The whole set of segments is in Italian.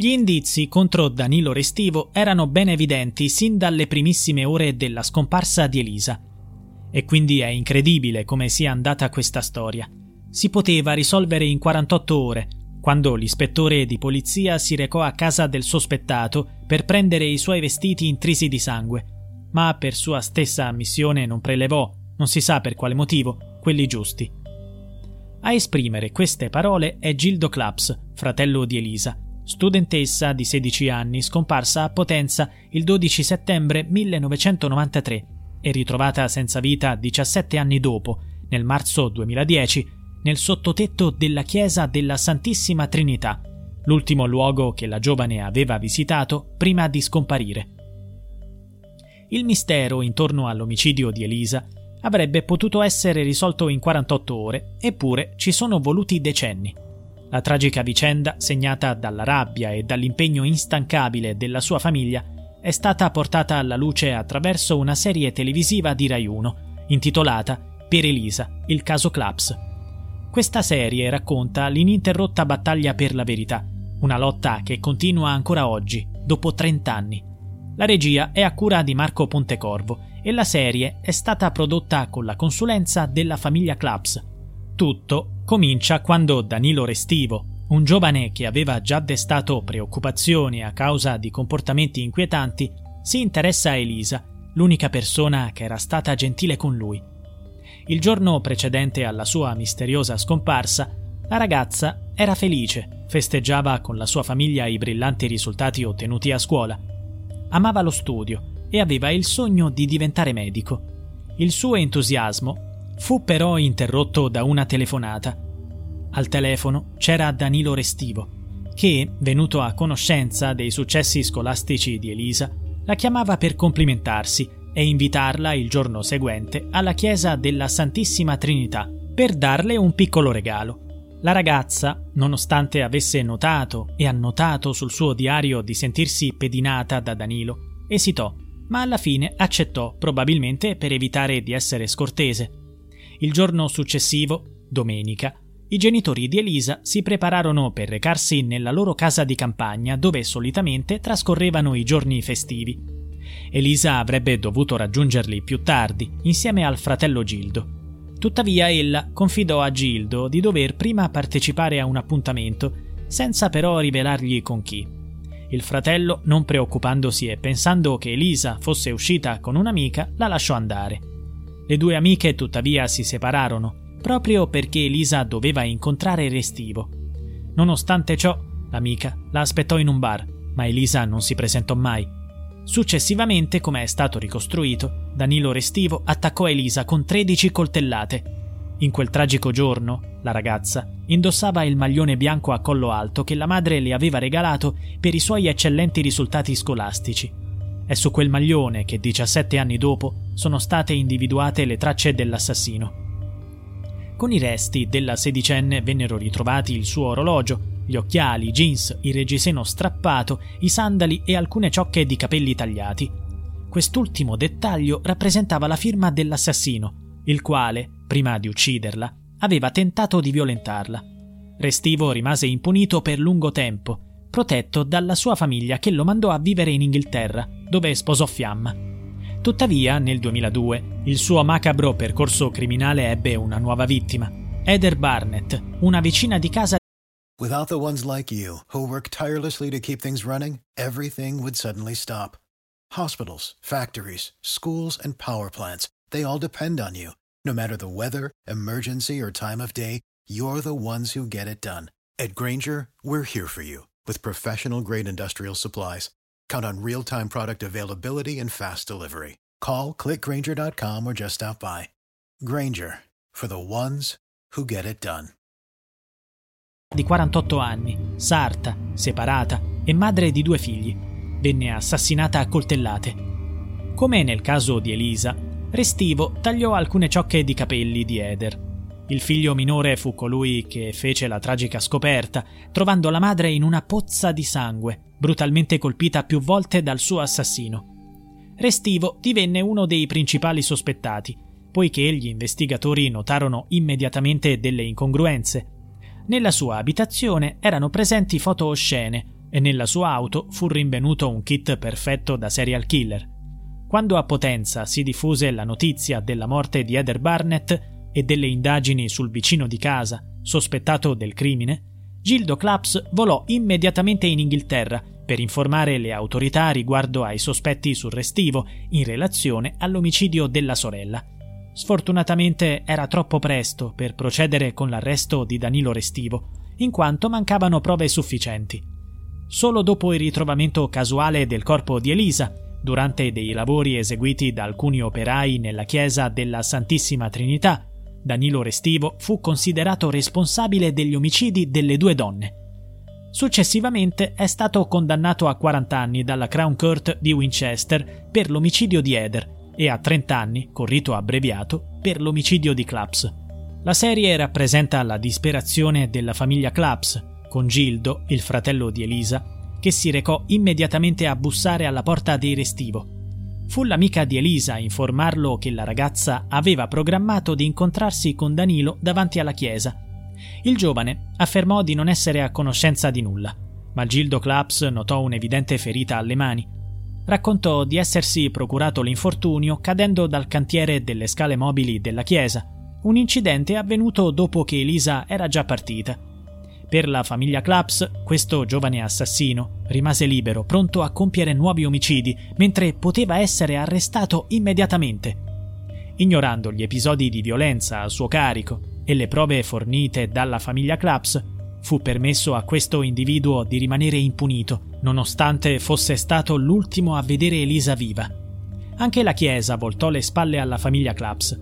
Gli indizi contro Danilo Restivo erano ben evidenti sin dalle primissime ore della scomparsa di Elisa. E quindi è incredibile come sia andata questa storia. Si poteva risolvere in 48 ore, quando l'ispettore di polizia si recò a casa del sospettato per prendere i suoi vestiti intrisi di sangue, ma per sua stessa ammissione non prelevò, non si sa per quale motivo, quelli giusti. A esprimere queste parole è Gildo Claps, fratello di Elisa, studentessa di 16 anni scomparsa a Potenza il 12 settembre 1993 e ritrovata senza vita 17 anni dopo, nel marzo 2010, nel sottotetto della chiesa della Santissima Trinità, l'ultimo luogo che la giovane aveva visitato prima di scomparire. Il mistero intorno all'omicidio di Elisa avrebbe potuto essere risolto in 48 ore, eppure ci sono voluti decenni. La tragica vicenda, segnata dalla rabbia e dall'impegno instancabile della sua famiglia, è stata portata alla luce attraverso una serie televisiva di Rai 1, intitolata Per Elisa, il caso Claps. Questa serie racconta l'ininterrotta battaglia per la verità, una lotta che continua ancora oggi, dopo 30 anni. La regia è a cura di Marco Pontecorvo e la serie è stata prodotta con la consulenza della famiglia Claps. Tutto comincia quando Danilo Restivo, un giovane che aveva già destato preoccupazioni a causa di comportamenti inquietanti, si interessa a Elisa, l'unica persona che era stata gentile con lui. Il giorno precedente alla sua misteriosa scomparsa, la ragazza era felice, festeggiava con la sua famiglia i brillanti risultati ottenuti a scuola. Amava lo studio e aveva il sogno di diventare medico. Il suo entusiasmo Fu però interrotto da una telefonata. Al telefono c'era Danilo Restivo, che, venuto a conoscenza dei successi scolastici di Elisa, la chiamava per complimentarsi e invitarla il giorno seguente alla chiesa della Santissima Trinità per darle un piccolo regalo. La ragazza, nonostante avesse notato e annotato sul suo diario di sentirsi pedinata da Danilo, esitò, ma alla fine accettò, probabilmente per evitare di essere scortese. Il giorno successivo, domenica, i genitori di Elisa si prepararono per recarsi nella loro casa di campagna dove solitamente trascorrevano i giorni festivi. Elisa avrebbe dovuto raggiungerli più tardi, insieme al fratello Gildo. Tuttavia ella confidò a Gildo di dover prima partecipare a un appuntamento, senza però rivelargli con chi. Il fratello, non preoccupandosi e pensando che Elisa fosse uscita con un'amica, la lasciò andare. Le due amiche tuttavia si separarono, proprio perché Elisa doveva incontrare Restivo. Nonostante ciò, l'amica la aspettò in un bar, ma Elisa non si presentò mai. Successivamente, come è stato ricostruito, Danilo Restivo attaccò Elisa con 13 coltellate. In quel tragico giorno, la ragazza indossava il maglione bianco a collo alto che la madre le aveva regalato per i suoi eccellenti risultati scolastici. È su quel maglione che 17 anni dopo sono state individuate le tracce dell'assassino. Con i resti della sedicenne vennero ritrovati il suo orologio, gli occhiali, i jeans, il reggiseno strappato, i sandali e alcune ciocche di capelli tagliati. Quest'ultimo dettaglio rappresentava la firma dell'assassino, il quale, prima di ucciderla, aveva tentato di violentarla. Restivo rimase impunito per lungo tempo protetto dalla sua famiglia che lo mandò a vivere in Inghilterra, dove sposò Fiamma. Tuttavia, nel 2002, il suo macabro percorso criminale ebbe una nuova vittima, Heather Barnett, una vicina di casa. Without the ones like you, who work tirelessly to keep things running, everything would suddenly stop. Hospitals, factories, schools, and power plants, they all depend on you. No matter the weather, emergency, or time of day, you're the ones who get it done. At Granger, we're here for you with professional grade industrial supplies. Count on real time product availability and fast delivery. Call clickgranger.com or just stop by. Granger for the ones who get it done. Di 48 anni, sarta, separata, e madre di due figli. Venne assassinata a coltellate. Come nel caso di Elisa, Restivo tagliò alcune ciocche di capelli di Eder. Il figlio minore fu colui che fece la tragica scoperta, trovando la madre in una pozza di sangue, brutalmente colpita più volte dal suo assassino. Restivo divenne uno dei principali sospettati, poiché gli investigatori notarono immediatamente delle incongruenze. Nella sua abitazione erano presenti foto oscene e nella sua auto fu rinvenuto un kit perfetto da serial killer. Quando a Potenza si diffuse la notizia della morte di Eder Barnett, e delle indagini sul vicino di casa, sospettato del crimine, Gildo Claps volò immediatamente in Inghilterra per informare le autorità riguardo ai sospetti sul restivo in relazione all'omicidio della sorella. Sfortunatamente era troppo presto per procedere con l'arresto di Danilo Restivo, in quanto mancavano prove sufficienti. Solo dopo il ritrovamento casuale del corpo di Elisa, durante dei lavori eseguiti da alcuni operai nella chiesa della Santissima Trinità, Danilo Restivo fu considerato responsabile degli omicidi delle due donne. Successivamente è stato condannato a 40 anni dalla Crown Court di Winchester per l'omicidio di Eder e a 30 anni, con rito abbreviato, per l'omicidio di Claps. La serie rappresenta la disperazione della famiglia Claps, con Gildo, il fratello di Elisa, che si recò immediatamente a bussare alla porta dei Restivo Fu l'amica di Elisa a informarlo che la ragazza aveva programmato di incontrarsi con Danilo davanti alla chiesa. Il giovane affermò di non essere a conoscenza di nulla, ma Gildo Claps notò un'evidente ferita alle mani. Raccontò di essersi procurato l'infortunio cadendo dal cantiere delle scale mobili della chiesa, un incidente avvenuto dopo che Elisa era già partita per la famiglia Claps, questo giovane assassino rimase libero, pronto a compiere nuovi omicidi, mentre poteva essere arrestato immediatamente. Ignorando gli episodi di violenza a suo carico e le prove fornite dalla famiglia Claps, fu permesso a questo individuo di rimanere impunito, nonostante fosse stato l'ultimo a vedere Elisa viva. Anche la Chiesa voltò le spalle alla famiglia Claps.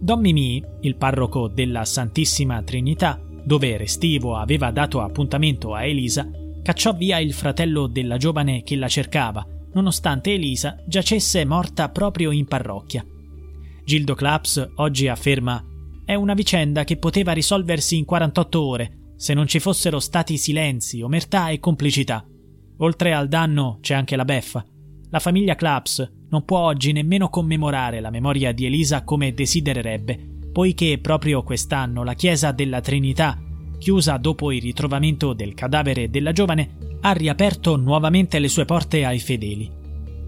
Don Mimì, il parroco della Santissima Trinità, dove Restivo aveva dato appuntamento a Elisa, cacciò via il fratello della giovane che la cercava, nonostante Elisa giacesse morta proprio in parrocchia. Gildo Claps oggi afferma è una vicenda che poteva risolversi in 48 ore se non ci fossero stati silenzi, omertà e complicità. Oltre al danno c'è anche la beffa. La famiglia Claps non può oggi nemmeno commemorare la memoria di Elisa come desidererebbe, poiché proprio quest'anno la chiesa della Trinità, chiusa dopo il ritrovamento del cadavere della giovane, ha riaperto nuovamente le sue porte ai fedeli.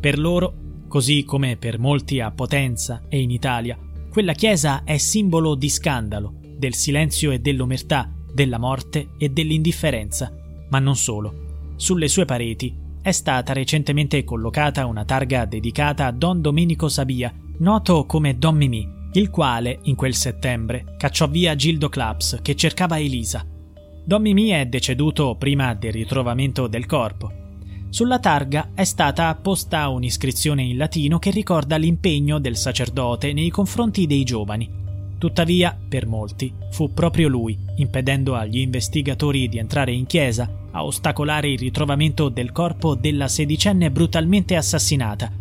Per loro, così come per molti a Potenza e in Italia, quella chiesa è simbolo di scandalo, del silenzio e dell'omertà, della morte e dell'indifferenza, ma non solo. Sulle sue pareti è stata recentemente collocata una targa dedicata a Don Domenico Sabia, noto come Don Mimì, il quale, in quel settembre, cacciò via Gildo Claps che cercava Elisa. Don Mimì è deceduto prima del ritrovamento del corpo. Sulla targa è stata apposta un'iscrizione in latino che ricorda l'impegno del sacerdote nei confronti dei giovani. Tuttavia, per molti, fu proprio lui, impedendo agli investigatori di entrare in chiesa, a ostacolare il ritrovamento del corpo della sedicenne brutalmente assassinata